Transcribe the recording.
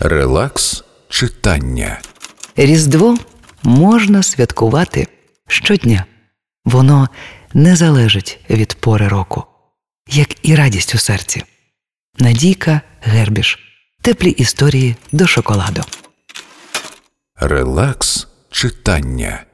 Релакс читання. Різдво можна святкувати щодня. Воно не залежить від пори року, як і радість у серці. Надійка Гербіш. Теплі історії до шоколаду. Релакс читання.